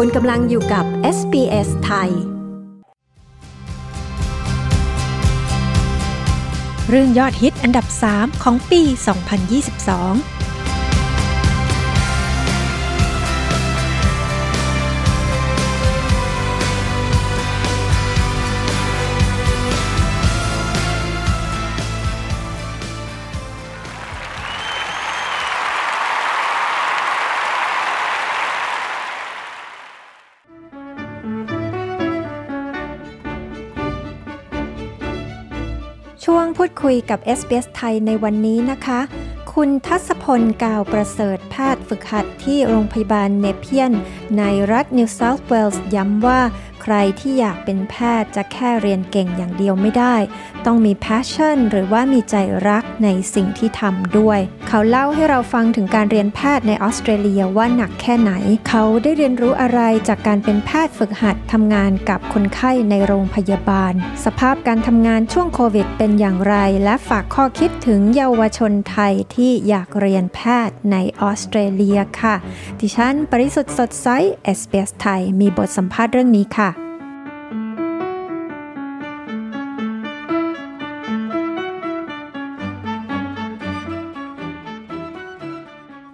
คุณกำลังอยู่กับ SBS ไทย เรื่องยอดฮิตอันดับ 3 ของปี 2022 ช่วงพูดคุยกับ s อ s ไทยในวันนี้นะคะ คุณทัศพลกาวประเสริฐแพทย์ฝึกหัดที่โรงพยาบาลเนเพียน ในรัฐนิวเซาท์เวลส์ย้ำว่า ใครที่อยากเป็นแพทย์จะแค่เรียนเก่งอย่างเดียวไม่ได้ ต้องมี passion หรือว่ามีใจรักในสิ่งที่ทำด้วย เขาเล่าให้เราฟังถึงการเรียนแพทย์ในออสเตรเลียว่าหนักแค่ไหน เขาได้เรียนรู้อะไรจากการเป็นแพทย์ฝึกหัดทำงานกับคนไข้ในโรงพยาบาล สภาพการทำงานช่วงโควิดเป็นอย่างไร และฝากข้อคิดถึงเยาวชนไทยที่อยากเรียนแพทย์ในออสเตรเลียค่ะ ดิฉัน ปริสุทธ์สดใส SBS ไทย มีบทสัมภาษณ์เรื่องนี้ค่ะ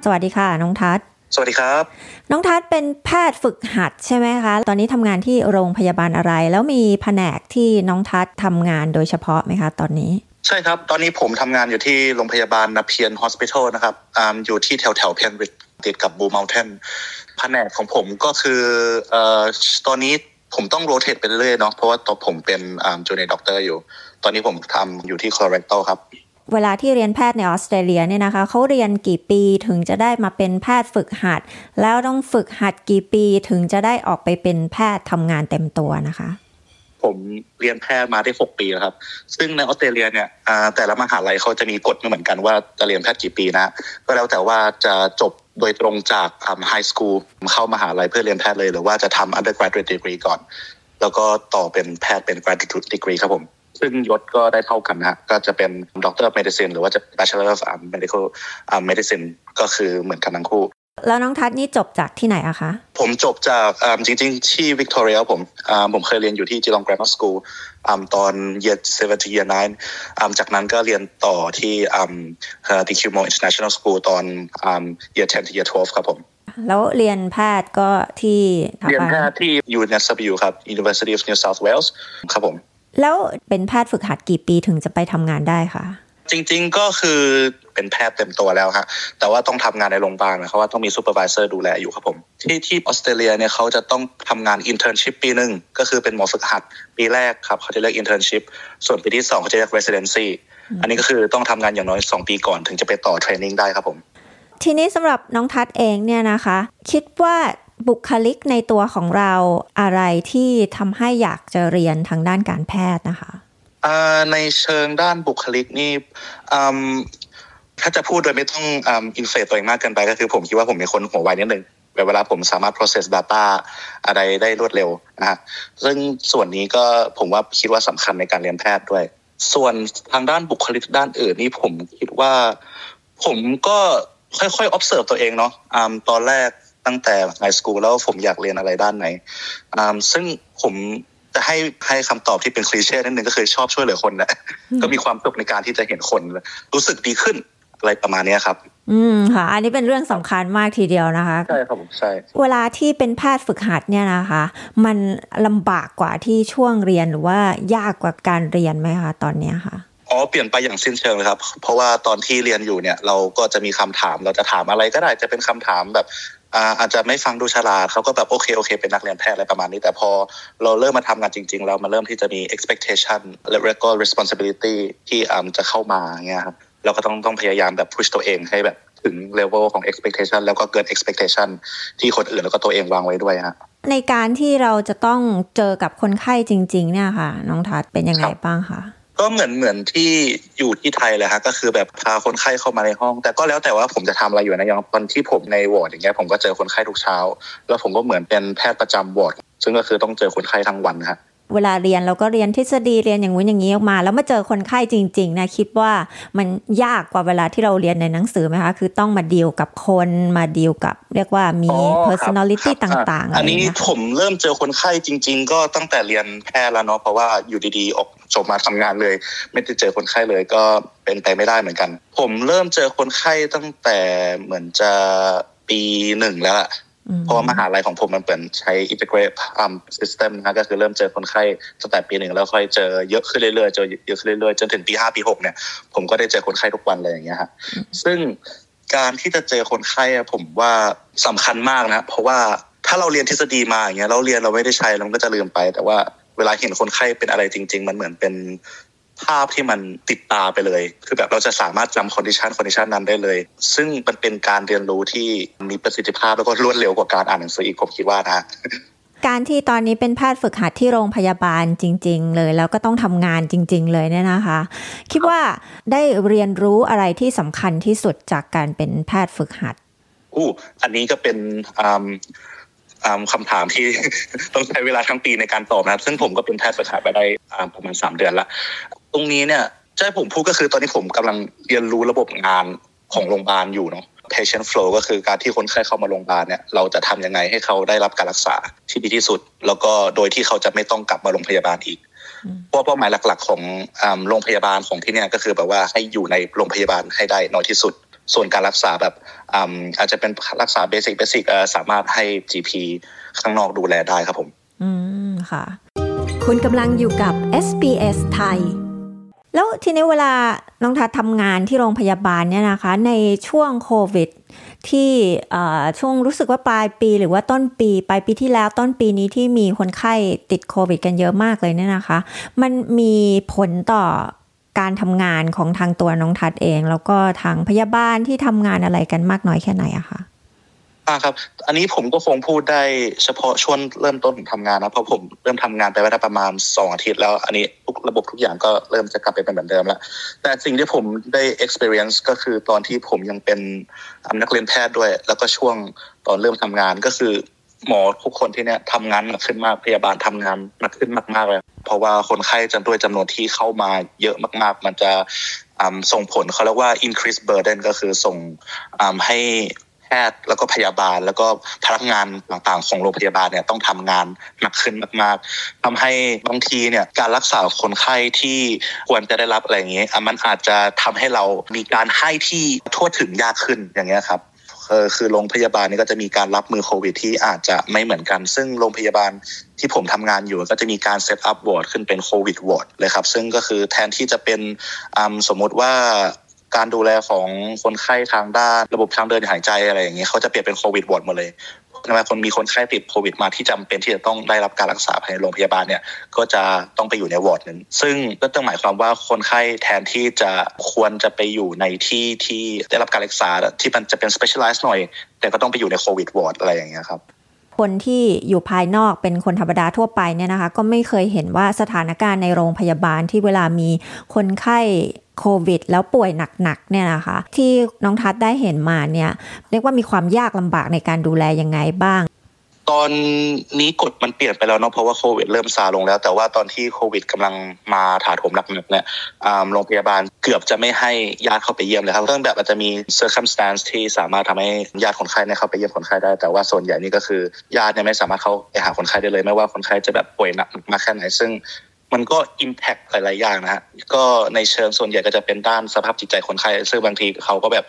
สวัสดีค่ะ น้องทัศสวัสดีครับ น้องทัศเป็นแพทย์ฝึกหัดใช่ไหมคะ ตอนนี้ทำงานที่โรงพยาบาลอะไร แล้วมีแผนกที่น้องทัศทำงานโดยเฉพาะไหมคะ ตอนนี้ ใช่ครับ ตอนนี้ผมทำงานอยู่ที่โรงพยาบาล Nepean Hospital นะครับออยู่ที่แถวแถว Penrith ติดกับ Blue Mountain แผนกของผมก็คือเอ่อตอนนี้ผมต้อง rotate ไปเรื่อยๆเนาะเพราะว่าตัวผมเป็น junior doctor อยู่ ตอนนี้ผมทำอยู่ที่ colorectal ครับ เวลาที่เรียนแพทย์ในออสเตรเลียเนี่ยนะคะเขาเรียนกี่ปีถึงจะได้มาเป็นแพทย์ฝึกหัด แล้วต้องฝึกหัดกี่ปีถึงจะได้ออกไปเป็นแพทย์ทำงานเต็มตัวนะคะ ผมเรียนแพทย์มาได้6ปีแล้วครับ ซึ่งในออสเตรเลียเนี่ยแต่ละมหาลัยเขาจะมีกฎไม่เหมือนกันว่าจะเรียนแพทย์กี่ปีนะ ก็แล้วแต่ว่าจะจบโดยตรงจาก high school เข้ามหาลัยเพื่อเรียนแพทย์เลย หรือว่าจะทำ undergraduate degree ก่อน แล้วก็ต่อเป็นแพทย์เป็น graduate degree ครับผม ซึ่งยศก็ได้เท่ากันนะก็จะเป็น Doctor Medicine หรือว่าจะ Bachelor of Medical Medicine ก็คือเหมือนกันทั้งคู่แล้วน้องทัศนี่จบจากที่ไหนอะคะ ผมจบจากจริงๆ ที่วิกตอเรียผมผมเคยเรียนอยู่ที่ Geelong Grammar School ตอน year seven to year nine จากนั้นก็เรียนต่อที่ The Kilmore International School ตอน year ten to year twelve ครับผม แล้วเรียนแพทย์ก็ที่ เรียนแพทย์ที่ UNSW ครับ University of New South Wales ครับผม แล้วเป็นแพทย์ฝึกหัดกี่ปีถึงจะไปทำงานได้คะจริง ๆ ก็คือเป็นแพทย์เต็มตัวแล้วครับแต่ว่าต้องทำงานในโรงพยาบาลนะครับว่าต้องมี supervisor ดูแลอยู่ครับผม ที่ที่ออสเตรเลียเนี่ยเขาจะต้องทำงาน internship ปีหนึ่งก็คือเป็นหมอฝึกหัดปีแรกครับเขาจะเรียก internship ส่วนปีที่สองเขาจะเรียก residency อันนี้ก็คือต้องทำงานอย่างน้อย 2 ปีก่อนถึงจะไปต่อ training ได้ครับผม ทีนี้สำหรับน้องทัศเองเนี่ยนะคะ คิดว่า บุคลิกในตัวของเราอะไรที่ทำให้อยากจะเรียนทางด้านการแพทย์นะคะในเชิงด้านบุคลิกนี่ถ้าจะพูดโดยไม่ต้องอินเฟตตัวเองมากเกินไปก็คือผมคิดว่าผมเป็นคนหัวไวนิดนึงเวลาผมสามารถ process data อะไรได้รวดเร็วนะฮะซึ่งส่วนนี้ก็ผมว่าคิดว่าสำคัญในการเรียนแพทย์ด้วย ส่วนทางด้านบุคลิกด้านอื่นนี่ผมคิดว่า ผมก็ค่อยๆ observe ตัวเองเนาะตอนแรก ตั้งแต่ไฮสคูลแล้วผมอยากเรียนอะไรด้านไหนซึ่งผมจะให้ให้คำตอบที่เป็นคลีเช่นิดนึงก็คือชอบช่วยเหลือคนนะก็มีความสุขในการที่จะเห็นคน รู้สึกดีขึ้นอะไรประมาณนี้ครับ อืมค่ะ อันนี้เป็นเรื่องสำคัญมากทีเดียวนะคะ ใช่ครับผมใช่ เวลาที่เป็นแพทย์ฝึกหัดเนี่ยนะคะ มันลำบากกว่าที่ช่วงเรียนหรือว่ายากกว่าการเรียนไหมคะตอนนี้ค่ะอ๋อเปลี่ยนไปอย่างสิ้นเชิงเลยครับ เพราะว่าตอนที่เรียนอยู่เนี่ย เราก็จะมีคำถามเราจะถามอะไรก็ได้จะเป็นคำถามแบบ อาจจะไม่ฟังดูฉลาดเขาก็แบบโอเคโอเค เป็นนักเรียนแพทย์อะไรประมาณนี้ แต่พอเราเริ่มมาทำงานจริง ๆ แล้วมันเริ่มที่จะมี expectation และก็ responsibility ที่อ่าจะเข้ามาเงี้ยครับเราก็ต้องต้องพยายามแบบ push ตัวเองให้แบบถึง level ของ expectation แล้วก็เกิน expectation ที่คนอื่นแล้วก็ตัวเองวางไว้ด้วยฮะในการที่เราจะต้องเจอกับคนไข้จริง ๆ เนี่ยค่ะ น้องทัศเป็นยังไงบ้างคะ ก็เหมือนเหมือนที่อยู่ที่ไทยเลยฮะก็คือแบบพาคนไข้เข้ามาในห้อง แต่ก็แล้วแต่ว่าผมจะทำอะไรอยู่นะอย่างตอนที่ผมในวอร์ดอย่างเงี้ยผมก็เจอคนไข้ทุกเช้า แล้วผมก็เหมือนเป็นแพทย์ประจำวอร์ดซึ่งก็คือต้องเจอคนไข้ทั้งวันฮะเวลาเรียนเราก็เรียนทฤษฎีเรียนอย่างงู้นอย่างนี้ออกมา แล้วมาเจอคนไข้จริงๆนะคิดว่ามันยากกว่าเวลาที่เราเรียนในหนังสือไหมคะคือต้องมาดีลกับคนมาดีลกับ เรียกว่ามี personality ต่างๆ อันนี้ผมเริ่มเจอคนไข้จริง ๆ ก็ตั้งแต่เรียนแพทย์แล้วเนาะเพราะว่าอยู่ดีๆ ออก จบมาทำงานเลย ไม่ได้เจอคนไข้เลยก็เป็นไปไม่ได้เหมือนกัน ผมเริ่มเจอคนไข้ตั้งแต่เหมือนจะปีหนึ่งแล้วล่ะเพราะว่ามหาลัยของผมมันเปิดใช้ integrate um system นะก็คือเริ่มเจอคนไข้ตั้งแต่ปีหนึ่งแล้วค่อยเจอเยอะขึ้นเรื่อยๆเจอเยอะขึ้นเรื่อยๆจนถึงปีห้าปีหกเนี่ยผมก็ได้เจอคนไข้ทุกวันเลยอย่างเงี้ยฮะซึ่งการที่จะเจอคนไข้ผมว่าสำคัญมากนะ เพราะว่าถ้าเราเรียนทฤษฎีมาอย่างเงี้ยเราเรียนเราไม่ได้ใช้เราก็จะลืมไป แต่ว่า เวลาเห็นคนไข้เป็นอะไรจริง ๆ มันเหมือนเป็นภาพที่มันติดตาไปเลย คือแบบเราจะสามารถจำ condition condition นั้นได้เลย ซึ่งมันเป็นการเรียนรู้ที่มีประสิทธิภาพแล้วก็รวดเร็วกว่าการอ่านหนังสืออีกผมคิดว่านะการที่ตอนนี้เป็นแพทย์ฝึกหัดที่โรงพยาบาลจริง ๆ เลย แล้วก็ต้องทำงานจริง ๆ เลยเนี่ยนะคะ คิดว่าได้เรียนรู้อะไรที่สำคัญที่สุดจากการเป็นแพทย์ฝึกหัดอู้อันนี้ก็เป็น คำถามที่ต้องใช้เวลาทั้งปีในการตอบนะซึ่งผมก็เป็นแพทย์ฝึกหัดไปได้ประมาณสามเดือนละตรงนี้เนี่ยจะให้ผมพูดก็คือตอนนี้ผมกำลังเรียนรู้ระบบงานของโรงพยาบาลอยู่เนาะ patient flow ก็คือการที่คนไข้เข้ามาโรงพยาบาลเนี่ยเราจะทำยังไงให้เขาได้รับการรักษาที่ดีที่สุด แล้วก็โดยที่เขาจะไม่ต้องกลับมาโรงพยาบาลอีกเพราะเป้าหมายหลัก ๆ ของโรงพยาบาลของที่เนี่ยก็คือแบบว่าให้อยู่ในโรงพยาบาลให้ได้น้อยที่สุด ส่วนการรักษาแบบอาจจะเป็นรักษาเบสิกเบสิกสามารถให้ GP ข้างนอกดูแลได้ครับผม อืมค่ะ คุณกำลังอยู่กับ SBS ไทย แล้วทีนี้เวลาน้องทัศทำงานที่โรงพยาบาลเนี่ยนะคะ ในช่วงโควิดที่ช่วงรู้สึกว่าปลายปีหรือว่าต้นปี ปลายปีที่แล้วต้นปีนี้ที่มีคนไข้ติดโควิด กันเยอะมากเลยเนี่ยนะคะ มันมีผลต่อ การทำงานของทางตัวน้องทัดเอง แล้วก็ทางพยาบาลที่ทำงานอะไรกันมากน้อยแค่ไหนอะคะอ่าครับ อันนี้ผมก็คงพูดได้เฉพาะช่วงเริ่มต้นทำงานนะเพราะผมเริ่มทำงานไปได้ประมาณสองอาทิตย์แล้วอันนี้ทุกระบบทุกอย่างก็เริ่มจะกลับไปเป็นเหมือนเดิมแล้วแต่สิ่งที่ผมได้ experience ก็คือตอนที่ผมยังเป็นนักเรียนแพทย์ด้วย แล้วก็ช่วงตอนเริ่มทำงานก็คือ หมอทุกคนที่เนี่ยทำงานหนักขึ้นมากพยาบาลทำงานหนักขึ้นมากๆเลย เพราะว่าคนไข้จำด้วยจำนวนที่เข้ามาเยอะมาก ๆ มันจะส่งผลเขาเรียกว่า increase burden ก็คือส่งให้แพทย์แล้วก็พยาบาลแล้วก็พนักงานต่างๆ ของโรงพยาบาลเนี่ยต้องทำงานหนักขึ้นมากๆทำให้บางทีเนี่ยการรักษาคนไข้ที่ควรจะได้รับอะไรอย่างเงี้ยมันอาจจะทำให้เรามีการให้ที่ทั่วถึงยากขึ้นอย่างเงี้ยครับ เออคือโรงพยาบาลนี่ก็จะมีการรับมือโควิด ที่อาจจะไม่เหมือนกัน ซึ่งโรงพยาบาลที่ผมทำงานอยู่ก็จะมีการ set up ward ขึ้นเป็นโควิดวอร์ดเลยครับ ซึ่งก็คือแทนที่จะเป็นสมมติว่าการดูแลของคนไข้ทางด้านระบบทางเดินหายใจอะไรอย่างเงี้ยเขาจะเปลี่ยนเป็นโควิดวอร์ดหมดเลย ทำไมคนมีคนไข้ติดโควิดมาที่จำเป็นที่จะต้องได้รับการรักษาภายในโรงพยาบาลเนี่ยก็จะต้องไปอยู่ในวอร์ดนั้นซึ่งก็ต้องหมายความว่าคนไข้แทนที่จะควรจะไปอยู่ในที่ที่ได้รับการรักษาที่มันจะเป็น specialized หน่อย แต่ก็ต้องไปอยู่ในโควิดวอร์ดอะไรอย่างเงี้ยครับ คนที่อยู่ภายนอกเป็นคนธรรมดาทั่วไปเนี่ยนะคะ ก็ไม่เคยเห็นว่าสถานการณ์ในโรงพยาบาลที่เวลามีคนไข้โควิด แล้วป่วยหนักๆเนี่ยนะคะ ที่น้องทัศได้เห็นมาเนี่ยเรียกว่ามีความยากลำบากในการดูแลยังไงบ้าง ตอนนี้กฎมันเปลี่ยนไปแล้วเนาะเพราะว่าโควิดเริ่มซาลงแล้ว แต่ว่าตอนที่โควิดกำลังมาถาโถมหนักๆเนี่ยโรงพยาบาลเกือบจะไม่ให้ญาติเข้าไปเยี่ยมเลยครับเรื่องแบบอาจจะมี circumstance ที่สามารถทำให้ญาติคนไข้เนี่ยเข้าไปเยี่ยมคนไข้ได้ แต่ว่าส่วนใหญ่นี่ก็คือญาติเนี่ยไม่สามารถเข้าไปหาคนไข้ได้เลย ไม่ว่าคนไข้จะแบบป่วยหนักมากแค่ไหนซึ่ง มันก็ impact หลาย ๆ อย่างนะฮะก็ในเชิงส่วนใหญ่ก็จะเป็นด้านสภาพจิตใจคนไข้ซึ่งบางทีเขาก็แบบ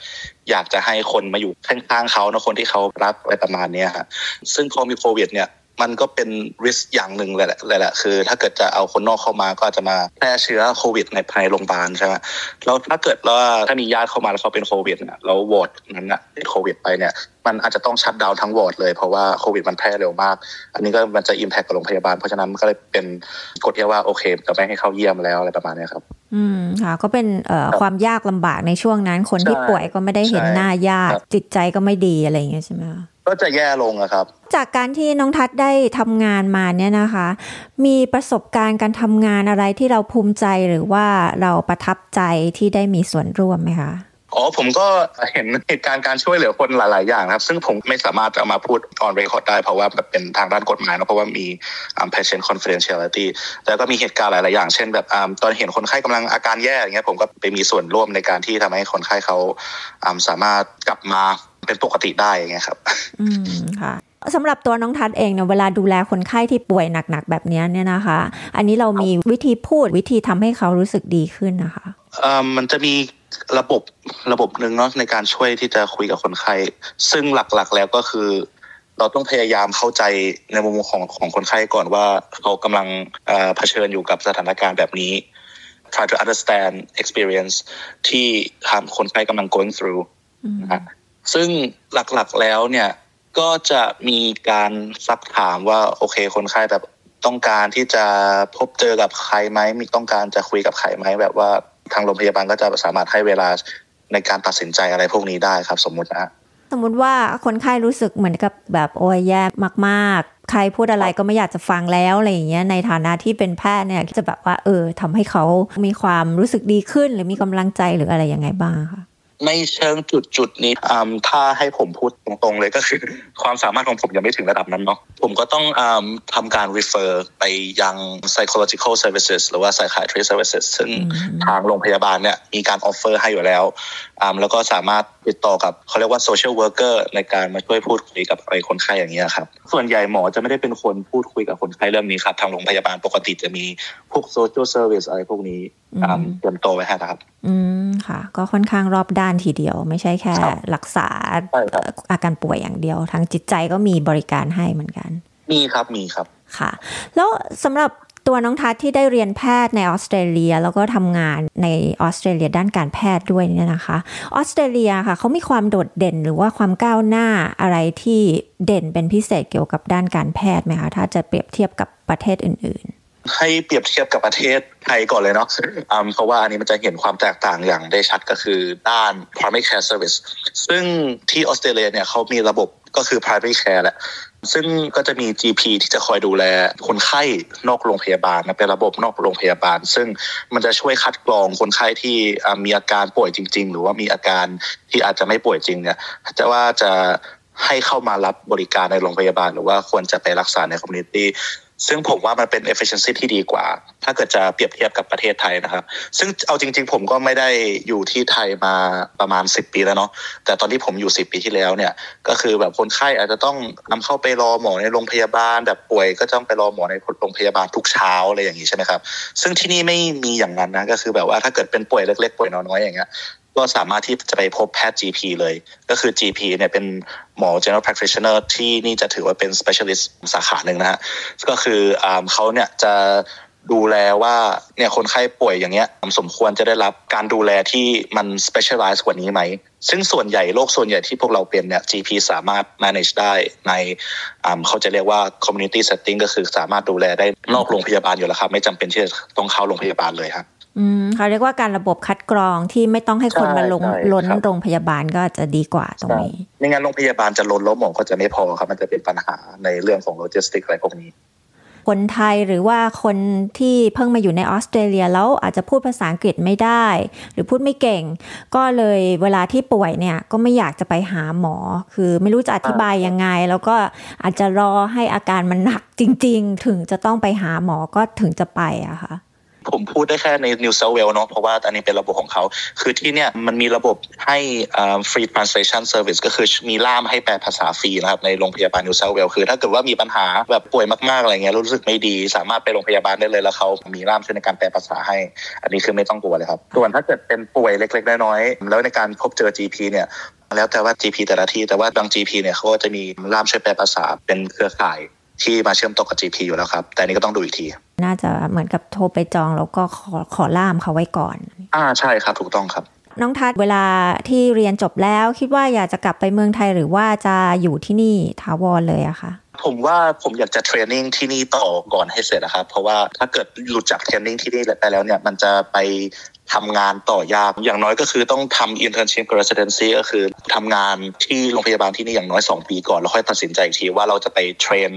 อยากจะให้คนมาอยู่ข้างๆเขานะคนที่เขารักอะไรประมาณนี้ฮะซึ่งพอมีโควิดเนี่ย มันก็เป็น risk อย่างหนึ่งเลยแหละเลยแหละคือ ถ้าเกิดจะเอาคนนอกเข้ามาก็จะมาแพร่เชื้อโควิด ในภายในโรงพยาบาลใช่ไหมแล้วถ้าเกิดว่าถ้ามีญาติเข้ามาแล้วเขาเป็นโควิดเนี่ยแล้ววอร์ดนั้นนะติดโควิดไปเนี่ยมันอาจจะต้อง shutdown ทั้งวอร์ดเลยเพราะว่าโควิดมันแพร่เร็วมาก อันนี้ก็มันจะอิมแพคกับโรงพยาบาล เพราะฉะนั้นมันก็เลยเป็นกฎที่ว่าโอเคจะไม่ให้เข้าเยี่ยมแล้วอะไรประมาณนี้ครับ อืมค่ะก็เป็นเอ่อความยากลำบากในช่วงนั้นคนที่ป่วยก็ไม่ได้เห็นหน้าญาติจิตใจก็ไม่ดีอะไรอย่างเงี้ยใช่ไหมคะ ก็จะแย่ลงอะครับ จากการที่น้องทัศได้ทำงานมาเนี่ยนะคะ มีประสบการณ์การทำงานอะไรที่เราภูมิใจหรือว่าเราประทับใจที่ได้มีส่วนร่วมไหมคะอ๋อผมก็เห็นเหตุการณ์การช่วยเหลือคนหลาย ๆ อย่างครับ ซึ่งผมไม่สามารถเอามาพูด on record ได้เพราะว่าแบบเป็นทางด้านกฎหมายนะเพราะว่ามี patient confidentiality แต่ก็มีเหตุการณ์หลาย ๆ อย่าง เช่นแบบตอนเห็นคนไข้กำลังอาการแย่อย่างเงี้ยผมก็ไปมีส่วนร่วมในการที่ทำให้คนไข้เขาสามารถกลับมา เป็นปกติได้อย่างเงี้ยครับ อืมค่ะสำหรับตัวน้องทัดเองเนี่ยเวลาดูแลคนไข้ที่ป่วยหนักๆแบบนี้เนี่ยนะคะ อันนี้เรามีวิธีพูดวิธีทำให้เขารู้สึกดีขึ้นนะคะมันจะมีระบบระบบหนึ่งเนาะในการช่วยที่จะคุยกับคนไข้ซึ่งหลักๆแล้วก็คือ เราต้องพยายามเข้าใจในมุมของของคนไข้ก่อนว่าเขากำลังเผชิญอยู่กับสถานการณ์แบบนี้ try to understand experience ที่ทางคนไข้กำลัง going through นะ ซึ่งหลักๆแล้วเนี่ยก็จะมีการซักถามว่าโอเคคนไข้แบบต้องการที่จะพบเจอกับใครไหมมีต้องการจะคุยกับใครไหมแบบว่าทางโรงพยาบาลก็จะสามารถให้เวลาในการตัดสินใจอะไรพวกนี้ได้ครับ สมมุตินะสมมุติว่าคนไข้รู้สึกเหมือนกับแบบโอ้ยแย่มากๆ ใครพูดอะไรก็ไม่อยากจะฟังแล้วอะไรอย่างเงี้ยในฐานะที่เป็นแพทย์เนี่ยจะแบบว่าเออทำให้เขามีความรู้สึกดีขึ้น หรือมีกำลังใจหรืออะไรยังไงบ้างคะ ไม่เชิงจุดจุดนี้ถ้าให้ผมพูดตรงๆเลยก็คือ ความสามารถของผมยังไม่ถึงระดับนั้นเนาะผมก็ต้องทำการ refer ไปยัง psychological services หรือว่า psychiatry services ซึ่งทางโรงพยาบาลเนี่ยมีการ offer ให้อยู่แล้ว แล้วก็สามารถติดต่อกับเขาเรียกว่า social worker ในการมาช่วยพูดคุยกับไอ้คนไข้อย่างเงี้ยครับ ส่วนใหญ่หมอจะไม่ได้เป็นคนพูดคุยกับคนไข้เรื่องนี้ครับ ทางโรงพยาบาลปกติจะมีพวก social service อะไรพวกนี้เตรียมตัวไว้ให้นะครับ อืมค่ะ ก็ค่อนข้างรอบด้านทีเดียว ไม่ใช่แค่รักษาอาการป่วยอย่างเดียวทางจิตใจก็มีบริการให้เหมือนกัน มีครับมีครับค่ะ แล้วสำหรับ ตัวน้องทัศที่ได้เรียนแพทย์ในออสเตรเลีย แล้วก็ทำงานในออสเตรเลียด้านการแพทย์ด้วยเนี่ยนะคะออสเตรเลียค่ะเขามีความโดดเด่นหรือว่าความก้าวหน้าอะไรที่เด่นเป็นพิเศษเกี่ยวกับด้านการแพทย์ไหมคะถ้าจะเปรียบเทียบกับประเทศอื่น ๆ ให้เปรียบเทียบกับประเทศไทยก่อนเลยเนาะเพราะว่าอันนี้มันจะเห็นความแตกต่างอย่างได้ชัดก็คือด้าน primary care service ซึ่งที่ออสเตรเลียเนี่ยเขามีระบบก็คือ primary care แหละ ซึ่งก็จะมี GP ที่จะคอยดูแลคนไข้นอกโรงพยาบาลนะเป็นระบบนอกโรงพยาบาล ซึ่งมันจะช่วยคัดกรองคนไข้ที่มีอาการป่วยจริง ๆ หรือว่ามีอาการที่อาจจะไม่ป่วยจริงเนี่ยจะว่าจะให้เข้ามารับบริการในโรงพยาบาล หรือว่าควรจะไปรักษาในคอมมูนิตี้ ซึ่งผมว่ามันเป็น efficiency ที่ดีกว่า ถ้าเกิดจะเปรียบเทียบกับประเทศไทยนะครับ ซึ่งเอาจริง ๆ ผมก็ไม่ได้อยู่ที่ไทยมาประมาณ 10 ปีแล้วเนาะแต่ตอนที่ผมอยู่ 10 ปีที่แล้วเนี่ย ก็คือแบบคนไข้อาจจะต้องนำเข้าไปรอหมอในโรงพยาบาล แบบป่วยก็ต้องไปรอหมอในโรงพยาบาลทุกเช้าอะไรอย่างนี้ใช่ไหมครับ ซึ่งที่นี่ไม่มีอย่างนั้นนะก็คือแบบว่าถ้าเกิดเป็นป่วยเล็กๆป่วยน้อยๆอย่างเงี้ย ก็สามารถที่จะไปพบแพทย์ GP เลย ก็คือ GP เนี่ยเป็นหมอ general practitioner ที่นี่จะถือว่าเป็น specialist สาขาหนึ่งนะฮะก็คือเขาเนี่ยจะดูแลว่าเนี่ยคนไข้ป่วยอย่างเงี้ยสมควรจะได้รับการดูแลที่มัน specialize กว่านี้ไหม ซึ่งส่วนใหญ่โรคส่วนใหญ่ที่พวกเราเป็นเนี่ย GP สามารถ manage ได้ในเขาจะเรียกว่า community setting ก็คือสามารถดูแลได้นอกโรงพยาบาลอยู่แล้วครับ ไม่จำเป็นที่จะต้องเข้าโรงพยาบาลเลยครับ เขาเรียกว่าการระบบคัดกรองที่ไม่ต้องให้คนมาลงล้นโรงพยาบาลก็จะดีกว่าตรงนี้ไม่งั้นโรงพยาบาลจะล้นแล้วหมอก็จะไม่พอครับ มันจะเป็นปัญหาในเรื่องของโลจิสติกอะไรพวกนี้ คนไทยหรือว่าคนที่เพิ่งมาอยู่ในออสเตรเลียแล้วอาจจะพูดภาษาอังกฤษไม่ได้ หรือพูดไม่เก่ง ก็เลยเวลาที่ป่วยเนี่ยก็ไม่อยากจะไปหาหมอ คือไม่รู้จะอธิบายยังไง แล้วก็อาจจะรอให้อาการมันหนักจริง ๆ ถึงจะต้องไปหาหมอก็ถึงจะไปอะค่ะ ผมพูดได้แค่ใน New South Wales เนาะเพราะว่าอันนี้เป็นระบบของเขา คือที่เนี่ยมันมีระบบให้ free translation service ก็คือมีล่ามให้แปลภาษาฟรีนะครับในโรงพยาบาล New South Wales คือถ้าเกิดว่ามีปัญหาแบบป่วยมากๆอะไรเงี้ยรู้สึกไม่ดี สามารถไปโรงพยาบาลได้เลยแล้วเขามีล่ามช่วยในการแปลภาษาให้ อันนี้คือไม่ต้องกลัวเลยครับส่วนถ้าเกิดเป็นป่วยเล็ก ๆ น้อยๆแล้วในการพบเจอ GP เนี่ยแล้วแต่ว่า GP แต่ละที่แต่ว่าบาง GP เนี่ยเขาก็จะมีล่ามช่วยแปลภาษาเป็นเครือข่าย ที่มาเชื่อมต่อกับ GP อยู่แล้วครับ แต่นี้ก็ต้องดูอีกที น่าจะเหมือนกับโทรไปจองแล้วก็ขอขอล่ามเขาไว้ก่อน อ่าใช่ครับถูกต้องครับ น้องทัศเวลาที่เรียนจบแล้วคิดว่าอยากจะกลับไปเมืองไทยหรือว่าจะอยู่ที่นี่ถาวรเลยอะคะ ผมว่าผมอยากจะเทรนนิ่งที่นี่ต่อก่อนให้เสร็จนะครับ เพราะว่าถ้าเกิดหลุดจากเทรนนิ่งที่นี่ไปแล้วเนี่ยมันจะไปทำงานต่อยากอย่างน้อยก็คือต้องทำ internship residency ก็คือทำงานที่โรงพยาบาลที่นี่อย่างน้อย 2 ปีก่อน แล้วค่อยตัดสินใจอีกทีว่าเราจะไปเทรน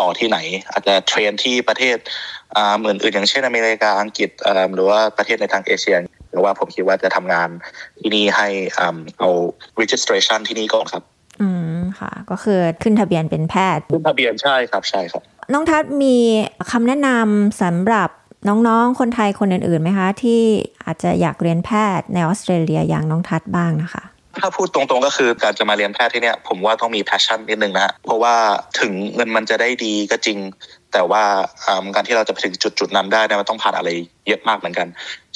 ต่อที่ไหน อาจจะเทรนที่ประเทศเหมือนอื่นอย่างเช่นอเมริกาอังกฤษหรือว่าประเทศในทางเอเชียแต่ว่าผมคิดว่าจะทำงานที่นี่ให้เอา registration ที่นี่ก่อนครับ อืมค่ะ ก็คือขึ้นทะเบียนเป็นแพทย์ ขึ้นทะเบียนใช่ครับใช่ครับ น้องทัศน์มีคำแนะนำสำหรับน้องๆ คนไทยคนอื่นๆไหมคะ ที่อาจจะอยากเรียนแพทย์ในออสเตรเลียอย่างน้องทัศน์บ้างนะคะถ้าพูดตรงๆก็คือการจะมาเรียนแพทย์ที่เนี่ยผมว่าต้องมี passion นิดนึงนะฮะเพราะว่าถึงเงินมันจะได้ดีก็จริง แต่ว่าอืมการที่เราจะไปถึงจุดๆนั้นได้เนี่ยมันต้องผ่านอะไรเยอะมากเหมือนกัน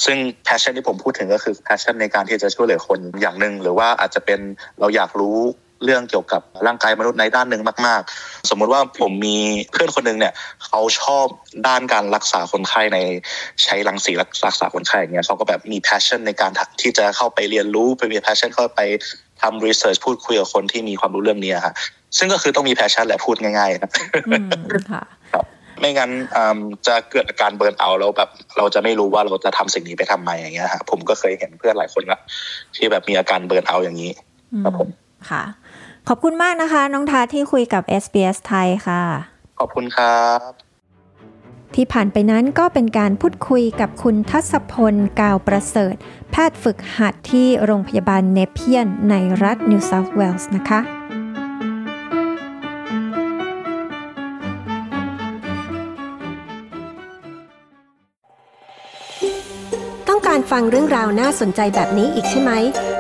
ซึ่ง passion ที่ผมพูดถึงก็คือ passion ในการที่จะช่วยเหลือคนอย่างหนึ่งหรือว่าอาจจะเป็นเราอยากรู้ เรื่องเกี่ยวกับร่างกายมนุษย์ในด้านหนึ่งมากๆ สมมุติว่าผมมีเพื่อนคนหนึ่งเนี่ยเขาชอบด้านการรักษาคนไข้ในใช้รังสีรักษาคนไข้อย่างเงี้ยเขาก็แบบมี passion ในการที่จะเข้าไปเรียนรู้ไปมี passion เข้าไปทำ research พูดคุยกับคนที่มีความรู้เรื่องนี้ฮะซึ่งก็คือต้องมี passion แหละพูดง่ายๆนะอืมค่ะไม่งั้นอืมจะเกิดอาการเบิร์นเอาท์แล้วแบบเราจะไม่รู้ว่าเราจะทำสิ่งนี้ไปทำไมอย่างเงี้ยฮะผมก็เคยเห็นเพื่อนหลายคนละที่แบบมีอาการเบิร์นเอาท์อย่างนี้ครับผมค่ะ ขอบคุณมากนะคะ น้องทัศน์ที่คุยกับ SBS ไทยค่ะ ขอบคุณครับ ที่ผ่านไปนั้นก็เป็นการพูดคุยกับคุณทัศพล กาวประเสริฐ แพทย์ฝึกหัดที่โรงพยาบาลเนเพียนในรัฐนิวเซาท์เวลส์นะคะต้องการฟังเรื่องราวน่าสนใจแบบนี้อีกใช่ไหม